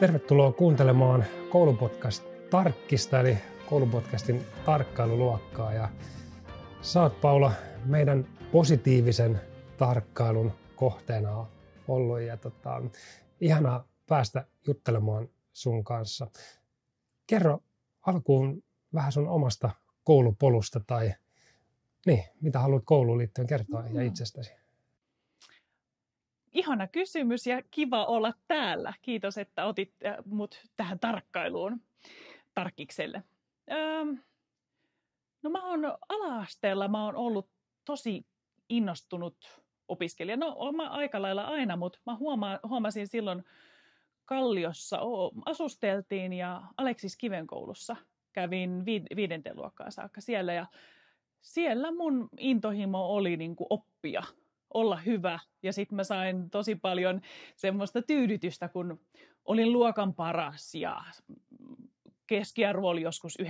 Tervetuloa kuuntelemaan koulupodcast Tarkkista, eli koulupodcastin tarkkailuluokkaa. Ja oot, Paula, meidän positiivisen tarkkailun kohteena ollut ja tota, ihanaa päästä juttelemaan sun kanssa. Kerro alkuun vähän sun omasta koulupolusta tai niin, mitä haluat kouluun liittyen kertoa ja mm. itsestäsi? Ihana kysymys ja kiva olla täällä. Kiitos, että otit äh, mut tähän tarkkailuun tarkkikselle. Öö, no mä oon ala-asteella, mä oon ollut tosi innostunut opiskelija. No mä aika lailla aina, mutta mä huoma, huomasin silloin Kalliossa, asusteltiin ja Aleksis Kivenkoulussa kävin vi, viidenteen luokkaan saakka siellä ja siellä mun intohimo oli niin kuin oppia, olla hyvä. Ja sitten mä sain tosi paljon semmoista tyydytystä, kun olin luokan paras ja keskiarvo oli joskus 9,1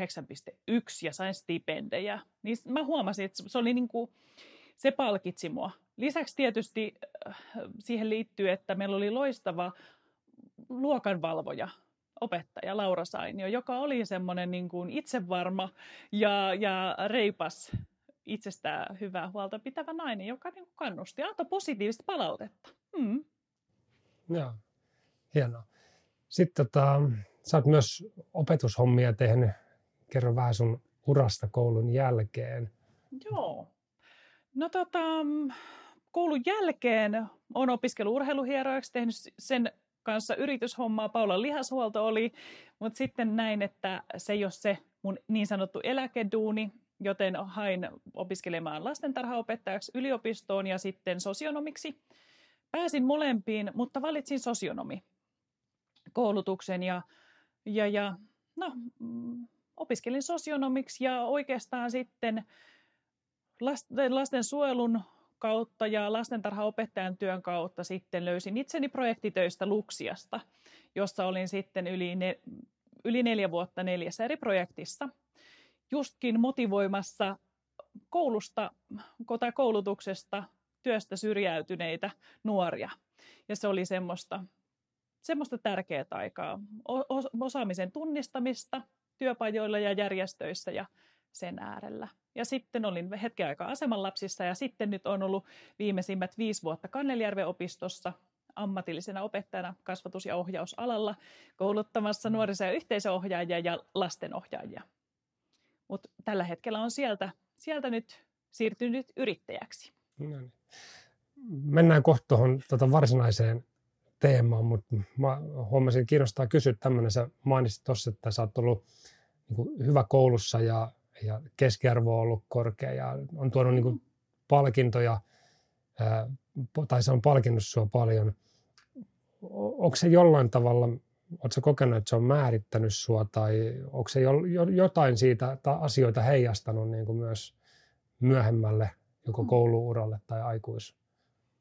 ja sain stipendejä. Niin mä huomasin, että se oli niin kuin, se palkitsi mua. Lisäksi tietysti äh, siihen liittyy, että meillä oli loistava luokanvalvoja, opettaja Laura Sainio, joka oli semmoinen niin kuin itsevarma ja, ja reipas itsestään hyvää huolta pitävä nainen, joka niin kannusti ja antoi positiivista palautetta. Mm. Joo, hienoa. Sitten tota, sä oot myös opetushommia tehnyt. Kerro vähän sun urasta koulun jälkeen. Joo. No tota, koulun jälkeen on opiskellut urheiluhieroiksi, tehnyt sen kanssa yrityshommaa, Paulan lihashuolto oli, mutta sitten näin, että se ei ole se mun niin sanottu eläkeduuni, joten hain opiskelemaan lastentarhaopettajaksi yliopistoon ja sitten sosionomiksi. Pääsin molempiin, mutta valitsin sosionomi koulutuksen ja, ja, ja no, mm, opiskelin sosionomiksi ja oikeastaan sitten lasten, lastensuojelun kautta ja lastentarhaopettajan työn kautta sitten löysin itseni projektitöistä Luksiasta, jossa olin sitten yli, ne, yli neljä vuotta neljässä eri projektissa. Justkin motivoimassa koulusta tai koulutuksesta työstä syrjäytyneitä nuoria. Ja se oli semmoista, semmoista tärkeää aikaa, osaamisen tunnistamista työpajoilla ja järjestöissä ja sen äärellä. Ja sitten olin hetken aikaa asemanlapsissa ja sitten nyt on ollut viimeisimmät viisi vuotta Kannelijärven opistossa ammatillisena opettajana kasvatus- ja ohjausalalla kouluttamassa nuoriso- ja yhteisöohjaajia ja lastenohjaajia. Mutta tällä hetkellä on sieltä, sieltä nyt siirtynyt yrittäjäksi. No niin. Mennään kohta tuohon tuota varsinaiseen teemaan, mutta mä huomasin, että kiinnostaa kysyä tämmöinen. Sä mainitsit tuossa, että sä oot ollut niin hyvä koulussa ja ja keskiarvo on ollut korkea ja on tuonut niin kuin mm. palkintoja, ää, tai se on palkinnut sinua paljon. Onko se jollain tavalla, oletko kokenut, että se on määrittänyt sinua tai onko se jo, jo, jotain siitä tai asioita heijastanut niin kuin myös myöhemmälle joko mm. kouluuralle tai aikuis,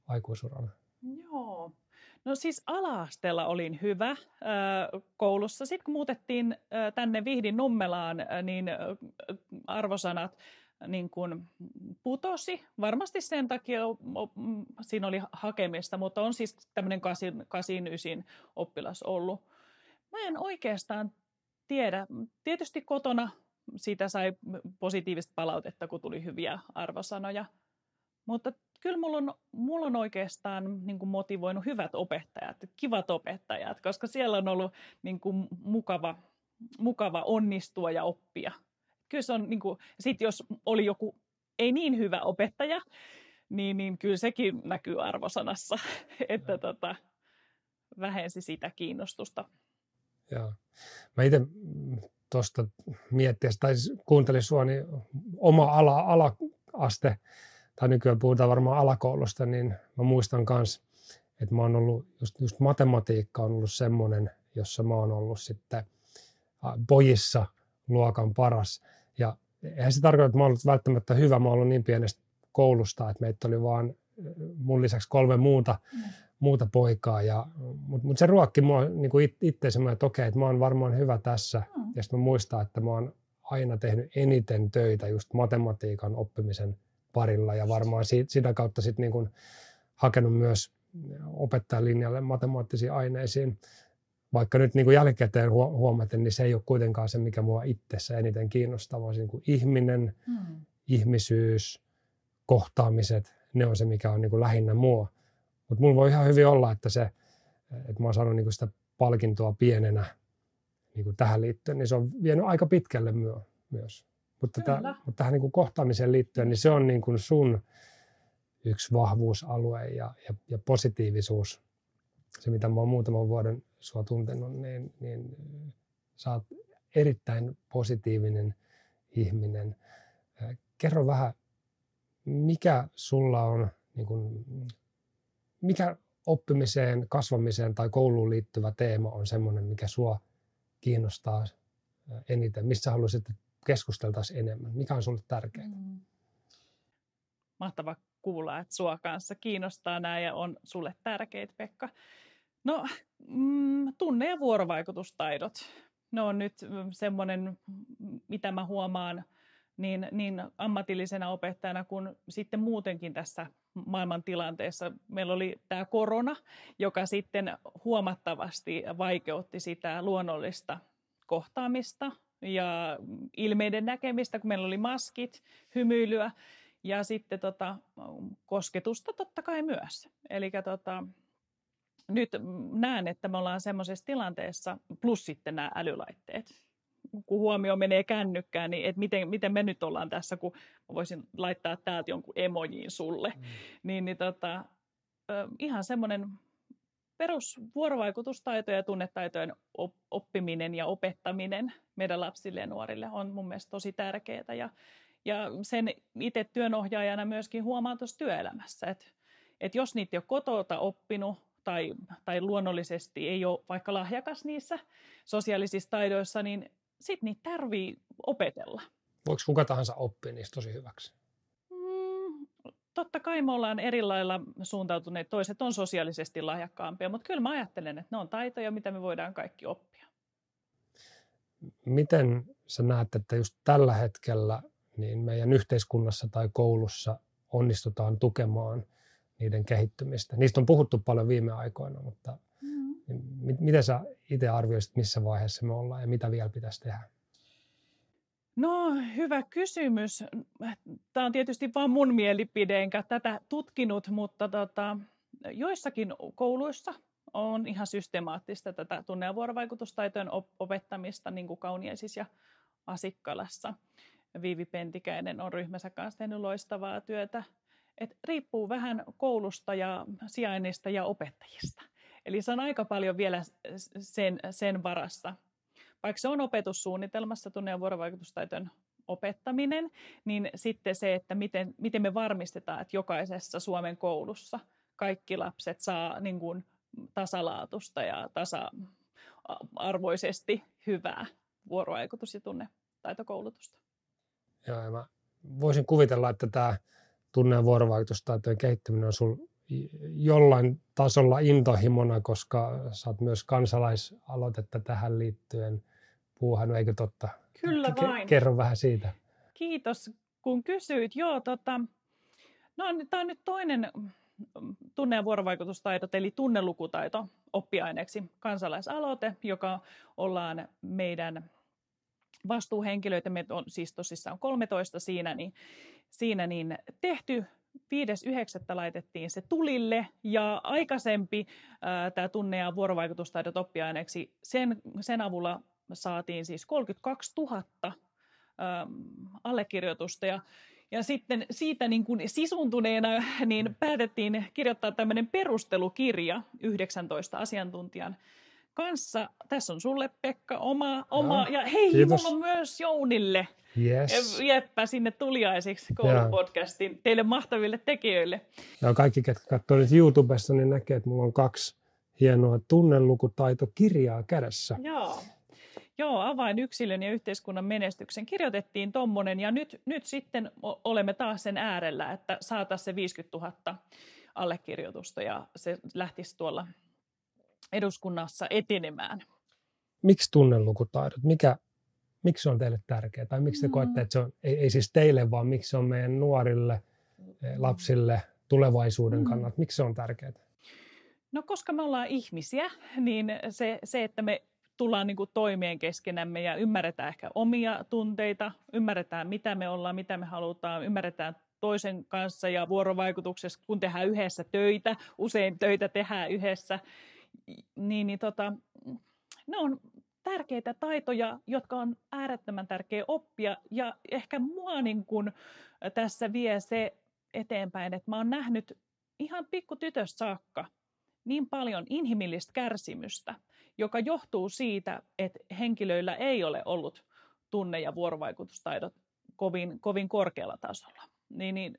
aikuisuralle? Joo. No siis ala-asteella olin hyvä koulussa. Sitten kun muutettiin tänne Vihdin Nummelaan, niin arvosanat niin kuin putosi. Varmasti sen takia mm, siinä oli hakemista, mutta on siis tämmöinen 89 oppilas ollut. Mä en oikeastaan tiedä. Tietysti kotona siitä sai positiivista palautetta, kun tuli hyviä arvosanoja. Mutta kyllä mulla on, mulla on oikeastaan niin kuin motivoinut hyvät opettajat, kivat opettajat, koska siellä on ollut niin kuin mukava, mukava onnistua ja oppia. Kyllä se on, niin kuin, sit jos oli joku ei niin hyvä opettaja, niin, niin kyllä sekin näkyy arvosanassa, että tota, vähensi sitä kiinnostusta. Joo. Mä itse tuosta miettiessä, tai kuuntelin sua, niin oma ala, ala-aste tai nykyään puhutaan varmaan alakoulusta, niin mä muistan myös, että mä oon ollut, just, just matematiikka on ollut semmoinen, jossa mä oon ollut sitten pojissa luokan paras. Ja eihän se tarkoita, että mä oon ollut välttämättä hyvä, mä oon ollut niin pienestä koulusta, että meitä oli vaan mun lisäksi kolme muuta, mm. Muuta poikaa. Ja, mutta mut se ruokki mua niin kuin itse semmoinen, että okei, että mä oon varmaan hyvä tässä. Mm. Ja sitten mä muistan, että mä oon aina tehnyt eniten töitä just matematiikan oppimisen parilla ja varmaan siitä, sitä kautta sitten niin kuin hakenut myös opettajan linjalle matemaattisiin aineisiin. vaikka nyt niin kuin jälkikäteen huomaten, niin se ei ole kuitenkaan se, mikä mua itsessä eniten kiinnostaa, vaan niin kuin ihminen, hmm. ihmisyys, kohtaamiset, ne on se, mikä on niin kuin lähinnä mua. Mutta mulla voi ihan hyvin olla, että se, että mä oon saanut niin kuin sitä palkintoa pienenä niin kuin tähän liittyen, niin se on vienyt aika pitkälle myö, myös. Mutta, täh, mutta tähän niin kuin kohtaamiseen liittyen, niin se on niin kuin sun yksi vahvuusalue ja, ja, ja positiivisuus. Se, mitä mä oon muutaman vuoden sua tuntenut, niin, niin sä oot erittäin positiivinen ihminen. Kerro vähän, mikä sulla on, niin kuin, mikä oppimiseen, kasvamiseen tai kouluun liittyvä teema on semmoinen, mikä sua kiinnostaa eniten? Missä haluaisit, että keskusteltaisiin enemmän? Mikä on sulle tärkeää? Mm. Mahtava kuulla, että sua kanssa kiinnostaa nämä ja on sulle tärkeitä, Pekka. No, mm, tunne- ja vuorovaikutustaidot. Ne on nyt semmoinen, mitä mä huomaan niin, niin ammatillisena opettajana kuin sitten muutenkin tässä maailman tilanteessa. Meillä oli tämä korona, joka sitten huomattavasti vaikeutti sitä luonnollista kohtaamista ja ilmeiden näkemistä, kun meillä oli maskit, hymyilyä ja sitten tota, kosketusta totta kai myös. Eli tota, nyt näen, että me ollaan semmoisessa tilanteessa, plus sitten nämä älylaitteet, kun huomio menee kännykkään, niin että miten, miten me nyt ollaan tässä, kun voisin laittaa täältä jonkun emojiin sulle. Mm. Niin, niin tota, ihan semmoinen perusvuorovaikutustaitojen ja tunnetaitojen oppiminen ja opettaminen meidän lapsille ja nuorille on mun mielestä tosi tärkeää. Ja, ja sen itse työnohjaajana myöskin huomaan tuossa työelämässä, että, että jos niitä ei ole kotota oppinut tai, tai luonnollisesti ei ole vaikka lahjakas niissä sosiaalisissa taidoissa, niin sitten niitä tarvii opetella. Voiko kuka tahansa oppia niistä tosi hyväksi? Mm, totta kai me ollaan eri lailla suuntautuneet. Toiset on sosiaalisesti lahjakkaampia, mutta kyllä mä ajattelen, että ne on taitoja, mitä me voidaan kaikki oppia. Miten sä näet, että just tällä hetkellä niin meidän yhteiskunnassa tai koulussa onnistutaan tukemaan niiden kehittymistä? Niistä on puhuttu paljon viime aikoina, mutta miten sä itse arvioisit, missä vaiheessa me ollaan ja mitä vielä pitäisi tehdä? No hyvä kysymys. Tämä on tietysti vain mun mielipide, enkä tätä tutkinut, mutta tota, joissakin kouluissa on ihan systemaattista tätä tunne- ja vuorovaikutustaitojen opettamista, niin kuin Kauniaisissa ja Asikkalassa. Viivi Pentikäinen on ryhmänsä kanssa tehnyt loistavaa työtä. Et riippuu vähän koulusta ja sijainnista ja opettajista. Eli se on aika paljon vielä sen, sen varassa. Vaikka se on opetussuunnitelmassa tunne- ja vuorovaikutustaitojen opettaminen, niin sitten se, että miten, miten me varmistetaan, että jokaisessa Suomen koulussa kaikki lapset saa niin kuin tasalaatusta ja tasa-arvoisesti hyvää vuorovaikutus- ja tunnetaitokoulutusta. Joo, ja mä voisin kuvitella, että tämä tunne- ja vuorovaikutustaitojen kehittäminen on sinulla jollain tasolla intohimona, koska sä oot myös kansalaisaloitetta tähän liittyen puuhannut, eikö totta? Kyllä vain. Kerro vähän siitä. Kiitos, kun kysyit. Joo, tota, no, tämä on nyt toinen tunne- ja vuorovaikutustaidot, eli tunnelukutaito oppiaineeksi kansalaisaloite, joka ollaan meidän vastuuhenkilöitä, me on siis tosissaan 13 siinä, niin, siinä niin tehty 5.9. laitettiin se tulille ja aikaisempi tämä tunne- ja vuorovaikutustaidot oppiaineeksi, sen, sen avulla saatiin siis 32 000 ää, allekirjoitusta ja ja sitten siitä niin kuin sisuntuneena niin päätettiin kirjoittaa tämmöinen perustelukirja 19 asiantuntijan kanssa. Tässä on sulle Pekka oma, oma no, ja hei, kiitos. mulla on myös Jounille Yes. Jeppä sinne tuliaisiksi koulupodcastin teille mahtaville tekijöille. Ja kaikki, ketkä katsoo nyt YouTubessa, niin näkee, että mulla on kaksi hienoa tunnelukutaitokirjaa kädessä. Joo. Joo, avain yksilön ja yhteiskunnan menestyksen. Kirjoitettiin tuommoinen ja nyt, nyt sitten olemme taas sen äärellä, että saataisiin se 50 000 allekirjoitusta ja se lähtisi tuolla eduskunnassa etenemään. Miksi tunnelukutaidot? Mikä, miksi se on teille tärkeää? Tai miksi te mm. koette, että se on, ei, ei siis teille, vaan miksi se on meidän nuorille, eh, lapsille, tulevaisuuden mm. kannalta? Miksi se on tärkeää? No koska me ollaan ihmisiä, niin se, se että me tullaan niin kuin toimeen keskenämme ja ymmärretään ehkä omia tunteita, ymmärretään mitä me ollaan, mitä me halutaan, ymmärretään toisen kanssa ja vuorovaikutuksessa, kun tehdään yhdessä töitä, usein töitä tehdään yhdessä, niin, niin tota, ne on tärkeitä taitoja, jotka on äärettömän tärkeä oppia ja ehkä mua niin kuin tässä vie se eteenpäin, että mä oon nähnyt ihan pikkutytöstä saakka niin paljon inhimillistä kärsimystä, joka johtuu siitä, että henkilöillä ei ole ollut tunne- ja vuorovaikutustaidot kovin, kovin korkealla tasolla. Niin, niin,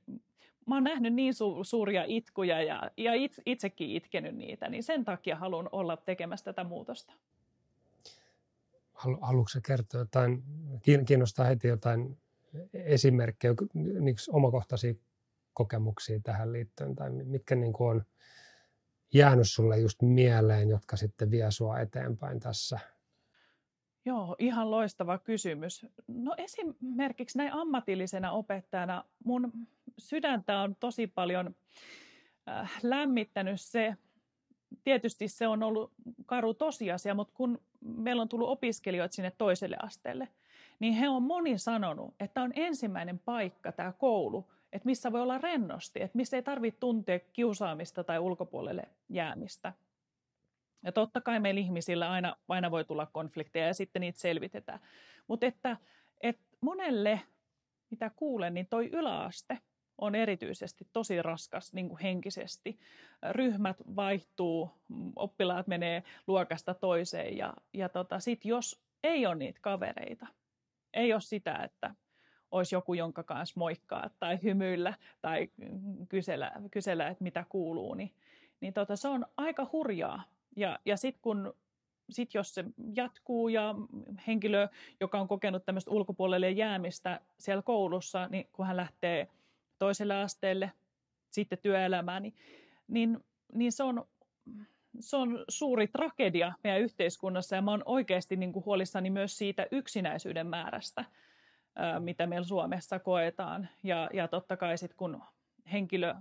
mä oon nähnyt niin su- suuria itkuja ja, ja it, itsekin itkenyt niitä, niin sen takia haluan olla tekemässä tätä muutosta. Haluatko kertoa jotain, kiinnostaa heti jotain esimerkkejä, niin omakohtaisia kokemuksia tähän liittyen, tai mitkä niin kuin on jäänyt sulle just mieleen, jotka sitten vie sua eteenpäin tässä? Joo, ihan loistava kysymys. No esimerkiksi näin ammatillisena opettajana mun sydäntä on tosi paljon äh, lämmittänyt se, tietysti se on ollut karu tosiasia, mutta kun meillä on tullut opiskelijoita sinne toiselle asteelle, niin he on moni sanonut, että on ensimmäinen paikka tämä koulu, että missä voi olla rennosti, että missä ei tarvitse tuntea kiusaamista tai ulkopuolelle jäämistä. Ja totta kai meillä ihmisillä aina, aina voi tulla konflikteja ja sitten niitä selvitetään. Mutta että, että monelle, mitä kuulen, niin toi yläaste on erityisesti tosi raskas niin kuin henkisesti. Ryhmät vaihtuu, oppilaat menee luokasta toiseen ja, ja tota, sit jos ei ole niitä kavereita, ei ole sitä, että olisi joku, jonka kanssa moikkaa tai hymyillä tai kysellä, kysellä että mitä kuuluu, niin, niin tota, se on aika hurjaa. Ja, ja sitten kun sit jos se jatkuu ja henkilö, joka on kokenut tämmöistä ulkopuolelle jäämistä siellä koulussa, niin kun hän lähtee toiselle asteelle, sitten työelämään, niin, niin, niin se, on, se on suuri tragedia meidän yhteiskunnassa ja mä oon oikeasti niin kuin huolissani myös siitä yksinäisyyden määrästä – mitä meillä Suomessa koetaan. Ja, ja totta kai sitten kun henkilö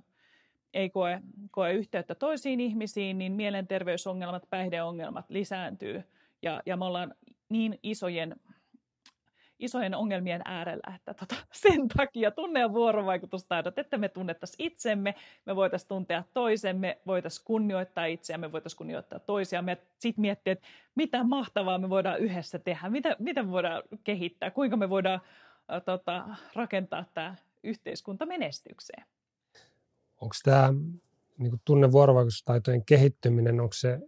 ei koe, koe yhteyttä toisiin ihmisiin, niin mielenterveysongelmat, päihdeongelmat lisääntyy. Ja, ja me ollaan niin isojen, isojen ongelmien äärellä, että tota, sen takia tunne- ja vuorovaikutustaidot, että me tunnettaisiin itsemme, me voitaisiin tuntea toisemme, voitaisiin kunnioittaa itseämme, voitaisiin kunnioittaa toisia. Me sitten miettiä, että mitä mahtavaa me voidaan yhdessä tehdä, mitä, mitä me voidaan kehittää, kuinka me voidaan tota, rakentaa tämä yhteiskunta menestykseen. Onko tämä niin tunnevuorovaikutustaitojen kehittyminen, onko se,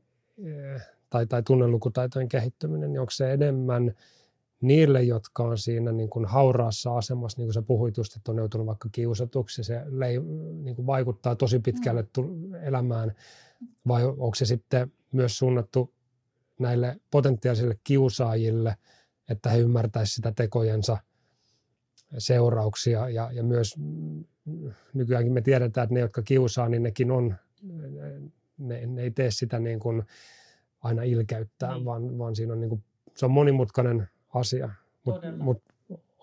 eh, tai, tai tunnelukutaitojen kehittyminen, niin onko se enemmän niille, jotka on siinä niin kuin hauraassa asemassa, niin kuin sä puhuit just, että on joutunut vaikka kiusatuksi, se lei, niin kuin vaikuttaa tosi pitkälle mm. elämään, vai onko se sitten myös suunnattu näille potentiaalisille kiusaajille, että he ymmärtäisivät sitä tekojensa seurauksia ja, ja myös nykyäänkin me tiedetään, että ne, jotka kiusaa, niin nekin on, ne, ne ei tee sitä niin kuin aina ilkeyttää, niin. vaan, vaan siinä on, niin kuin, se on monimutkainen asia. Mutta mut,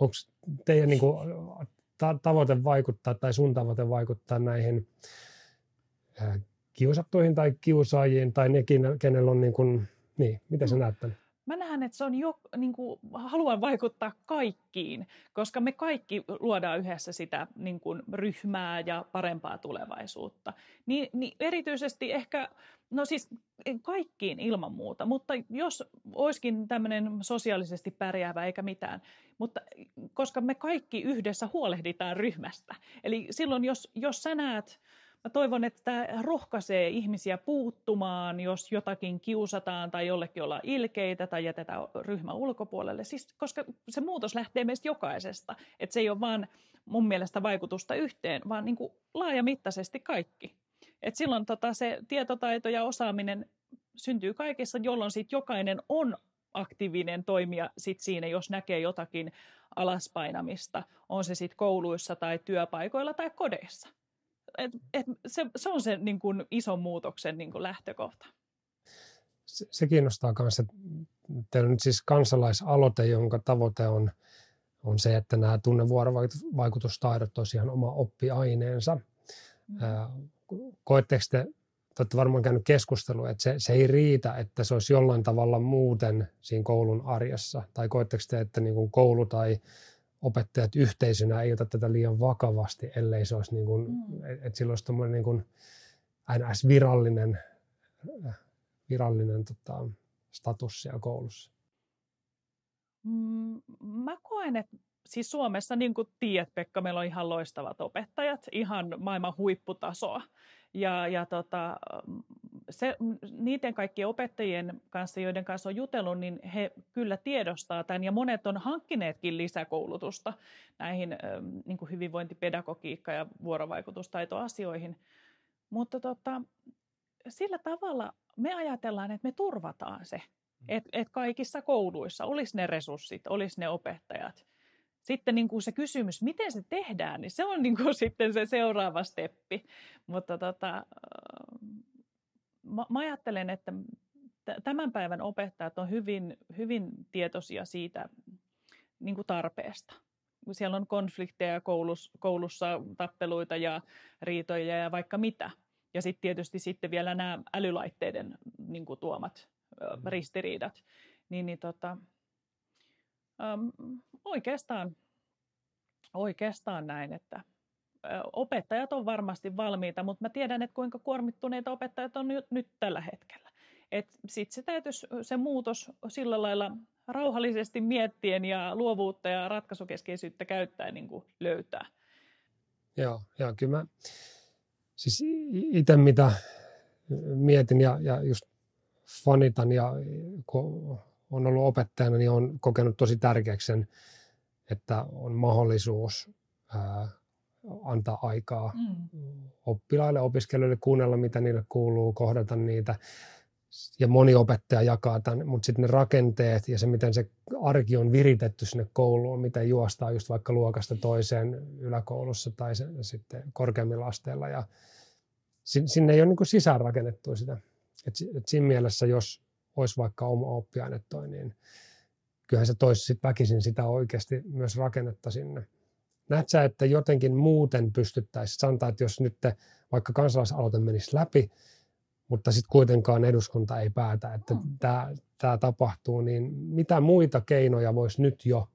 onko teidän niin kuin, ta- tavoite vaikuttaa tai sun tavoite vaikuttaa näihin ää, kiusattuihin tai kiusaajiin tai nekin, kenellä on niin kuin, niin, miten sä mm. näet tämän? Mä näen, että se on jo, niin kuin, haluan vaikuttaa kaikkiin, koska me kaikki luodaan yhdessä sitä niin kuin, ryhmää ja parempaa tulevaisuutta. Ni, niin erityisesti ehkä, no siis kaikkiin ilman muuta, mutta jos olisikin tämmöinen sosiaalisesti pärjäävä eikä mitään, mutta koska me kaikki yhdessä huolehditaan ryhmästä. Eli silloin, jos, jos sä näet, Mä toivon, että tämä rohkaisee ihmisiä puuttumaan, jos jotakin kiusataan tai jollekin ollaan ilkeitä tai jätetään ryhmä ulkopuolelle. Siis, koska se muutos lähtee meistä jokaisesta. Että se ei ole vaan mun mielestä vaikutusta yhteen, vaan niin kuin laajamittaisesti kaikki. Et silloin tota, se tietotaito ja osaaminen syntyy kaikessa, jolloin sit jokainen on aktiivinen toimija sit siinä, jos näkee jotakin alaspainamista, on se sitten kouluissa tai työpaikoilla tai kodeissa et, et se, se on se niin kuin, ison muutoksen niin kuin lähtökohta. Se, se kiinnostaa myös, että teillä on nyt siis kansalaisaloite, jonka tavoite on, on se, että nämä tunnevuorovaikutustaidot olisi ihan oma oppiaineensa. Mm. Koetteko te te olette varmaan käynyt keskustelua, että se, se ei riitä, että se olisi jollain tavalla muuten siinä koulun arjessa. Tai koetteko te, että niin kuin koulu tai opettajat yhteisönä ei ota tätä liian vakavasti, ellei se olisi, niin kuin, mm. että sillä olisi niin kuin NS-virallinen virallinen tota, status siellä koulussa? Mm, mä koen, että siis Suomessa, niin kuin tiedät Pekka, meillä on ihan loistavat opettajat, ihan maailman huipputasoa. Ja, ja tota, se, niiden kaikkien opettajien kanssa, joiden kanssa on jutellut, niin he kyllä tiedostaa tämän ja monet on hankkineetkin lisäkoulutusta näihin niin kuin hyvinvointipedagogiikka- ja vuorovaikutustaitoasioihin. Mutta tota, sillä tavalla me ajatellaan, että me turvataan se, mm. että et kaikissa kouluissa olisi ne resurssit, olisi ne opettajat. Sitten niin kuin se kysymys, miten se tehdään, niin se on niin kuin sitten se seuraava steppi. Mutta tota, mä, mä ajattelen, että tämän päivän opettajat on hyvin, hyvin tietoisia siitä niin kuin tarpeesta. Siellä on konflikteja koulussa, koulussa, tappeluita ja riitoja ja vaikka mitä – ja sitten tietysti sitten vielä nämä älylaitteiden niin kuin tuomat mm. ristiriidat. Niin, niin tota, äm, oikeastaan, oikeastaan näin, että opettajat on varmasti valmiita, mutta mä tiedän, että kuinka kuormittuneita opettajat on nyt, tällä hetkellä. Sitten se täytyisi se muutos sillä lailla rauhallisesti miettien ja luovuutta ja ratkaisukeskeisyyttä käyttäen niin kuin löytää. Joo, joo, kyllä mä siis itse mitä mietin ja, ja just fanitan ja kun on ollut opettajana, niin on kokenut tosi tärkeäksi sen, että on mahdollisuus ää, antaa aikaa mm. oppilaille, opiskelijoille, kuunnella mitä niille kuuluu, kohdata niitä. Ja moni opettaja jakaa tämän, mutta sitten ne rakenteet ja se, miten se arki on viritetty sinne kouluun, miten juostaa just vaikka luokasta toiseen yläkoulussa tai se, sitten korkeammilla asteilla. Ja sinne ei ole niin sisäänrakennettu sitä. Et, et siinä mielessä, jos olisi vaikka oma oppiaine toi, niin kyllähän se toisi sit väkisin sitä oikeasti myös rakennetta sinne. Näet sä, että jotenkin muuten pystyttäisiin, sanotaan, että jos nyt vaikka kansalaisaloite menisi läpi, mutta sitten kuitenkaan eduskunta ei päätä, että hmm. tämä tapahtuu, niin mitä muita keinoja voisi nyt jo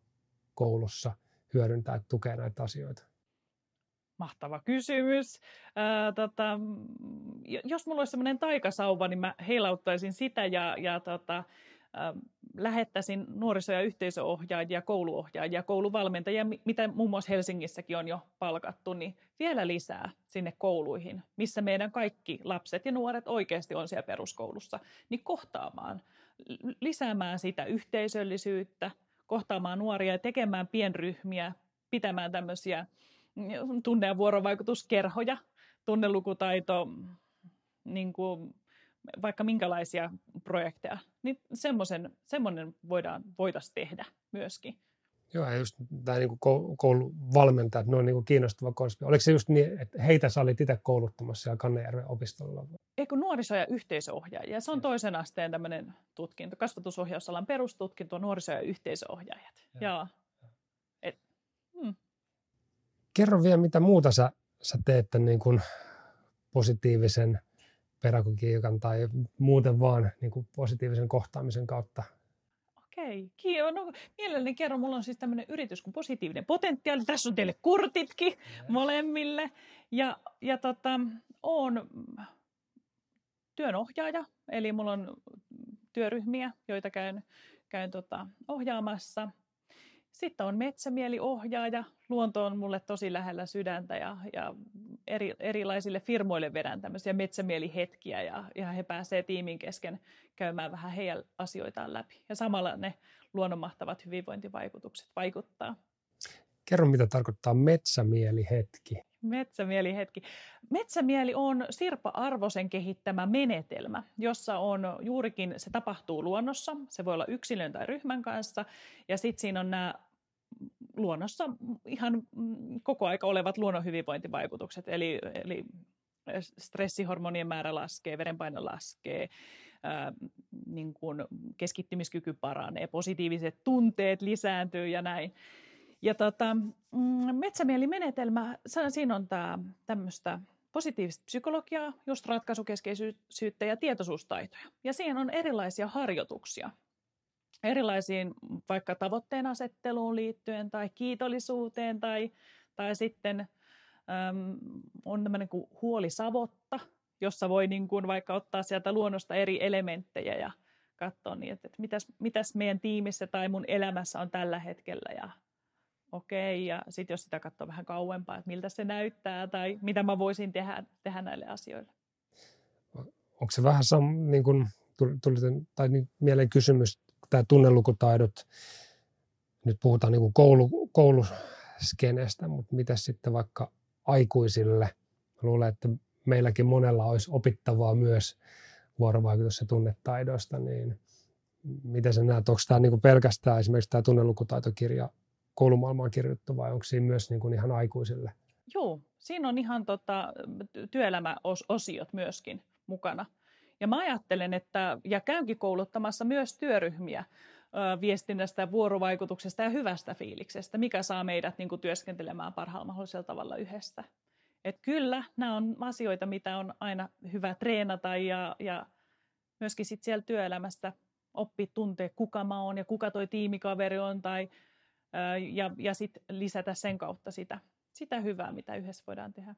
koulussa hyödyntää, että tukee näitä asioita? Mahtava kysymys. Ää, tota, jos mulla olisi sellainen taikasauva, niin mä heilauttaisin sitä ja, ja tota, lähettäisin nuoriso- ja yhteisöohjaajia, kouluohjaajia, kouluvalmentajia, mitä muun muassa Helsingissäkin on jo palkattu, niin vielä lisää sinne kouluihin, missä meidän kaikki lapset ja nuoret oikeasti on siellä peruskoulussa, niin kohtaamaan, lisäämään sitä yhteisöllisyyttä, kohtaamaan nuoria ja tekemään pienryhmiä, pitämään tämmöisiä tunne- ja vuorovaikutuskerhoja, tunnelukutaito, niin kuin vaikka minkälaisia projekteja, niin semmoisen, semmoinen voidaan, voitaisiin tehdä myöskin. Joo, ja just tämä niin kouluvalmentajat, ne on niin kiinnostava konsepti. Oliko se just niin, että heitä sä olit itse kouluttamassa siellä Kannejärven opistolla? Eikö nuoriso- ja yhteisöohjaajia. Se on toisen asteen tämmöinen tutkinto, kasvatusohjausalan perustutkinto, nuoriso- ja yhteisöohjaajat. Ja. Ja. Et, hmm kerro vielä, mitä muuta sä, sä teet niin kuin positiivisen pedagogiikan tai muuten vaan niin kuin positiivisen kohtaamisen kautta? Okei, okay. no, mielelläni kerron. Mulla on siis tämmöinen yritys kuin Positiivinen potentiaali. Tässä on teille kurtitkin molemmille. Ja, ja tota, on työnohjaaja, eli mulla on työryhmiä, joita käyn, käyn tota, ohjaamassa – sitten on metsämieliohjaaja. Luonto on mulle tosi lähellä sydäntä ja, ja eri, erilaisille firmoille vedän tämmöisiä metsämielihetkiä ja, ja he pääsevät tiimin kesken käymään vähän heidän asioitaan läpi. Ja samalla ne luonnonmahtavat hyvinvointivaikutukset vaikuttaa. Kerro, mitä tarkoittaa metsämielihetki. Metsämielihetki. Metsämieli on Sirpa Arvosen kehittämä menetelmä, jossa on juurikin, se tapahtuu luonnossa, se voi olla yksilön tai ryhmän kanssa, ja sitten siinä on nämä luonnossa ihan koko aika olevat luonnon hyvinvointivaikutukset, eli, eli stressihormonien määrä laskee, verenpaino laskee, ää, niin kun keskittymiskyky paranee, positiiviset tunteet lisääntyy ja näin. Ja tota, mm, metsämielimenetelmä, siinä on tämmöistä positiivista psykologiaa, just ratkaisukeskeisyyttä ja tietoisuustaitoja. Ja siihen on erilaisia harjoituksia. Erilaisiin vaikka tavoitteen asetteluun liittyen tai kiitollisuuteen tai, tai sitten äm, on tämmöinen kuin huolisavotta, jossa voi niin kuin vaikka ottaa sieltä luonnosta eri elementtejä ja katsoa niin, että, että mitäs, mitäs meidän tiimissä tai mun elämässä on tällä hetkellä ja okei, ja sitten jos sitä katsoo vähän kauempaa, että miltä se näyttää tai mitä mä voisin tehdä, tehdä näille asioille. Onko se vähän sam, niin kuin, tuli, tai niin mieleen kysymys, tämä tunnelukutaidot, nyt puhutaan niin kuin koulu, kouluskenestä, mutta mitä sitten vaikka aikuisille? luulen, että meilläkin monella olisi opittavaa myös vuorovaikutus- ja tunnetaidoista, niin miten sä näet, onko tämä niin kuin pelkästään esimerkiksi tämä tunnelukutaitokirja koulumaailmaan kirjoitettu vai onko siinä myös niin kuin ihan aikuisille? Joo, siinä on ihan tota, työelämäosiot myöskin mukana. Ja mä ajattelen, että, ja käynkin kouluttamassa myös työryhmiä viestinnästä, vuorovaikutuksesta ja hyvästä fiiliksestä, mikä saa meidät niin kuin, työskentelemään parhaalla mahdollisella tavalla yhdessä. Et kyllä, nämä on asioita, mitä on aina hyvä treenata ja, ja myöskin sit siellä työelämästä oppia tuntea, kuka mä oon ja kuka toi tiimikaveri on tai ja, ja sitten lisätä sen kautta sitä, sitä hyvää, mitä yhdessä voidaan tehdä.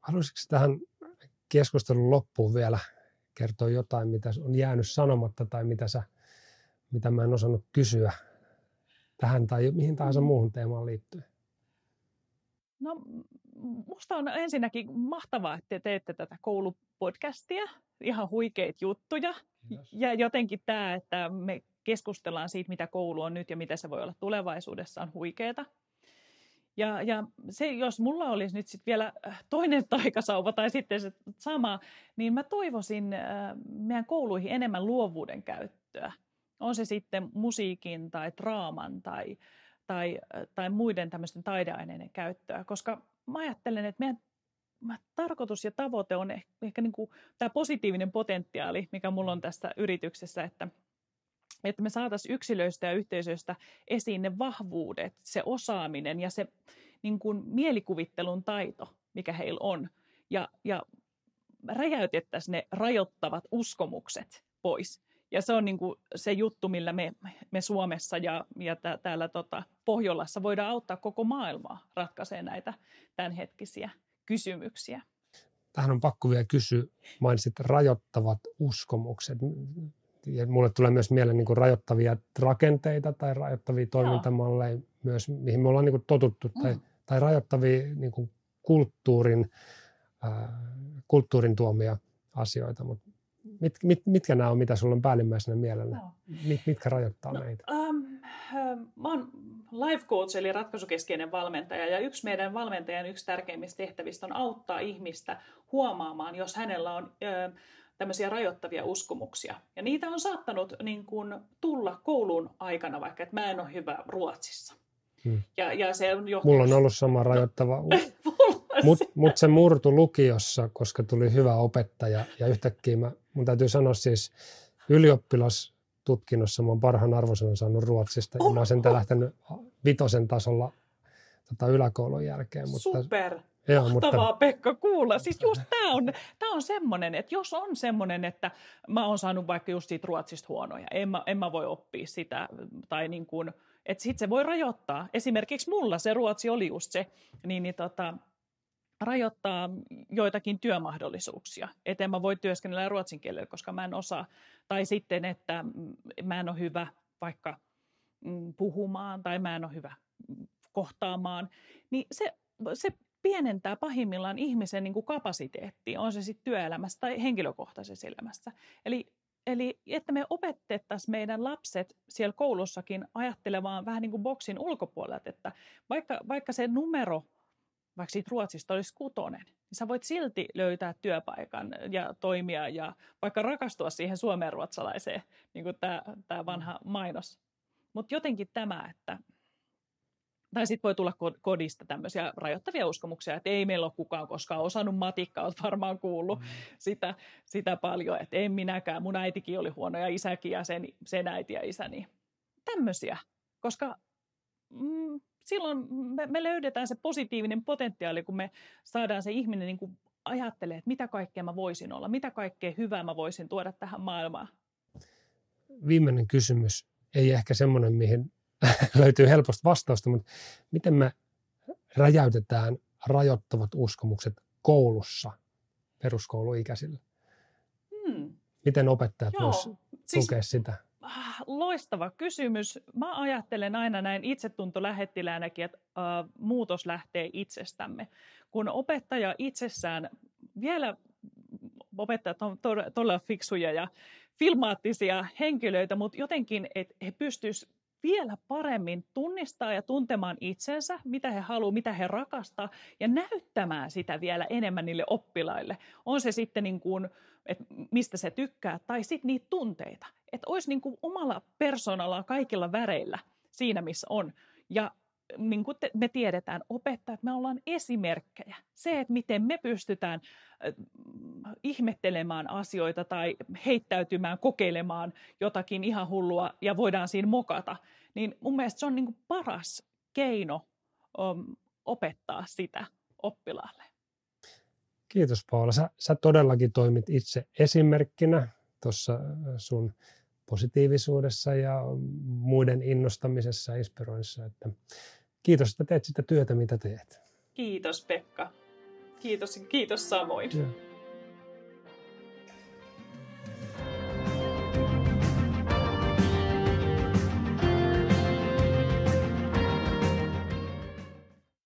Haluaisitko tähän keskustelun loppuun vielä kertoa jotain, mitä on jäänyt sanomatta tai mitä, sä, mitä mä en osannut kysyä tähän tai mihin tahansa mm. muuhun teemaan liittyen? No musta on ensinnäkin mahtavaa, että te teette tätä koulupodcastia, ihan huikeita juttuja. Kiitos. Ja jotenkin tämä, että me keskustellaan siitä, mitä koulu on nyt ja mitä se voi olla tulevaisuudessa, on huikeeta. Ja, ja se, jos mulla olisi nyt sitten vielä äh, toinen taikasauva tai sitten se sama, niin mä toivoisin äh, meidän kouluihin enemmän luovuuden käyttöä. On se sitten musiikin tai draaman tai, tai, äh, tai muiden tämmöisten taideaineiden käyttöä, koska mä ajattelen, että meidän tarkoitus ja tavoite on ehkä, ehkä niin tämä positiivinen potentiaali, mikä mulla on tässä yrityksessä, että – että me saataisiin yksilöistä ja yhteisöistä esiin ne vahvuudet, se osaaminen ja se niin kuin mielikuvittelun taito, mikä heillä on. Ja, ja räjäytettäisiin ne rajoittavat uskomukset pois. Ja se on niin kuin se juttu, millä me, me Suomessa ja, ja tää, täällä tota Pohjolassa voidaan auttaa koko maailmaa ratkaisemaan näitä tämänhetkisiä kysymyksiä. Tähän on pakko vielä kysyä, mainitsit rajoittavat uskomukset ja mulle tulee myös mieleen niin kuin rajoittavia rakenteita tai rajoittavia toimintamalleja Joo. myös, mihin me ollaan niin kuin totuttu, mm. tai, tai rajoittavia niin kuin kulttuurin, äh, kulttuurin tuomia asioita, mutta mit, mit, mitkä nämä on, mitä sulla on päällimmäisenä mielellä? Mit, mitkä rajoittaa no, meitä? Um, uh, mä oon life coach eli ratkaisukeskeinen valmentaja ja yksi meidän valmentajan yksi tärkeimmistä tehtävistä on auttaa ihmistä huomaamaan, jos hänellä on uh, tämmöisiä rajoittavia uskomuksia. Ja niitä on saattanut niin kuin, tulla koulun aikana, vaikka että mä en ole hyvä Ruotsissa. Hmm. Ja, ja se on johtunut... Mulla on ollut sama rajoittava, mutta mut se murtu lukiossa, koska tuli hyvä opettaja ja yhtäkkiä mä, mun täytyy sanoa siis ylioppilastutkinnossa mä oon parhaan arvosanan saanut Ruotsista oh, ja mä oon sen oh. lähtenyt vitosen tasolla tota, yläkoulun jälkeen. Mutta, Super! Joo, Mahtavaa mutta... Pekka kuulla. Siis just tämä on, tää on semmoinen, että jos on semmoinen, että mä oon saanut vaikka just siitä Ruotsista huonoja, en mä, en mä voi oppia sitä, tai niin kuin, että sit se voi rajoittaa. Esimerkiksi mulla se Ruotsi oli just se, niin, niin tota, rajoittaa joitakin työmahdollisuuksia. Että en mä voi työskennellä ruotsin kielellä, koska mä en osaa. Tai sitten, että mä en ole hyvä vaikka mm, puhumaan tai mä en ole hyvä kohtaamaan. Niin se, se pienentää pahimmillaan ihmisen niin kuin kapasiteettia, on se sitten työelämässä tai henkilökohtaisessa elämässä. Eli, eli että me opetettaisiin meidän lapset siellä koulussakin ajattelemaan vähän niin kuin boksin ulkopuolelta, että vaikka, vaikka se numero, vaikka siitä Ruotsista olisi kutonen, niin sä voit silti löytää työpaikan ja toimia ja vaikka rakastua siihen suomeen ruotsalaiseen, niin kuin tämä, tämä vanha mainos. Mutta jotenkin tämä, että tai sitten voi tulla kodista tämmöisiä rajoittavia uskomuksia, että ei meillä ole kukaan koskaan osannut matikkaa, olet varmaan kuullut mm. sitä, sitä paljon, että en minäkään, mun äitikin oli huono ja isäkin ja sen, sen äiti ja isäni. Tämmöisiä, koska mm, silloin me, me löydetään se positiivinen potentiaali, kun me saadaan se ihminen niin kuin ajattelee, että mitä kaikkea mä voisin olla, mitä kaikkea hyvää mä voisin tuoda tähän maailmaan. Viimeinen kysymys, ei ehkä semmoinen, mihin löytyy helposti vastausta, mutta miten me räjäytetään rajoittavat uskomukset koulussa peruskouluikäisillä? Hmm. Miten opettajat voisivat siis, tukea sitä? Ah, loistava kysymys. Mä ajattelen aina näin itsetuntolähettiläänäkin, että uh, muutos lähtee itsestämme. Kun opettaja itsessään, vielä opettajat on todella fiksuja ja filmaattisia henkilöitä, mutta jotenkin, että he pystyisivät vielä paremmin tunnistaa ja tuntemaan itsensä, mitä he haluavat, mitä he rakastaa, ja näyttämään sitä vielä enemmän niille oppilaille. On se sitten niin kuin, että mistä se tykkää, tai sitten niitä tunteita. Että olisi niin kuin omalla persoonalla kaikilla väreillä siinä, missä on. Ja niin kuin me tiedetään, opettajat, me ollaan esimerkkejä. Se, että miten me pystytään ihmettelemään asioita tai heittäytymään, kokeilemaan jotakin ihan hullua ja voidaan siinä mokata, niin mun mielestä se on niin kuin paras keino opettaa sitä oppilaalle. Kiitos Paula. Sä, sä todellakin toimit itse esimerkkinä tuossa sun positiivisuudessa ja muiden innostamisessa ja inspiroinnissa. Että kiitos, että teet sitä työtä, mitä teet. Kiitos Pekka. Kiitos, kiitos samoin. Ja.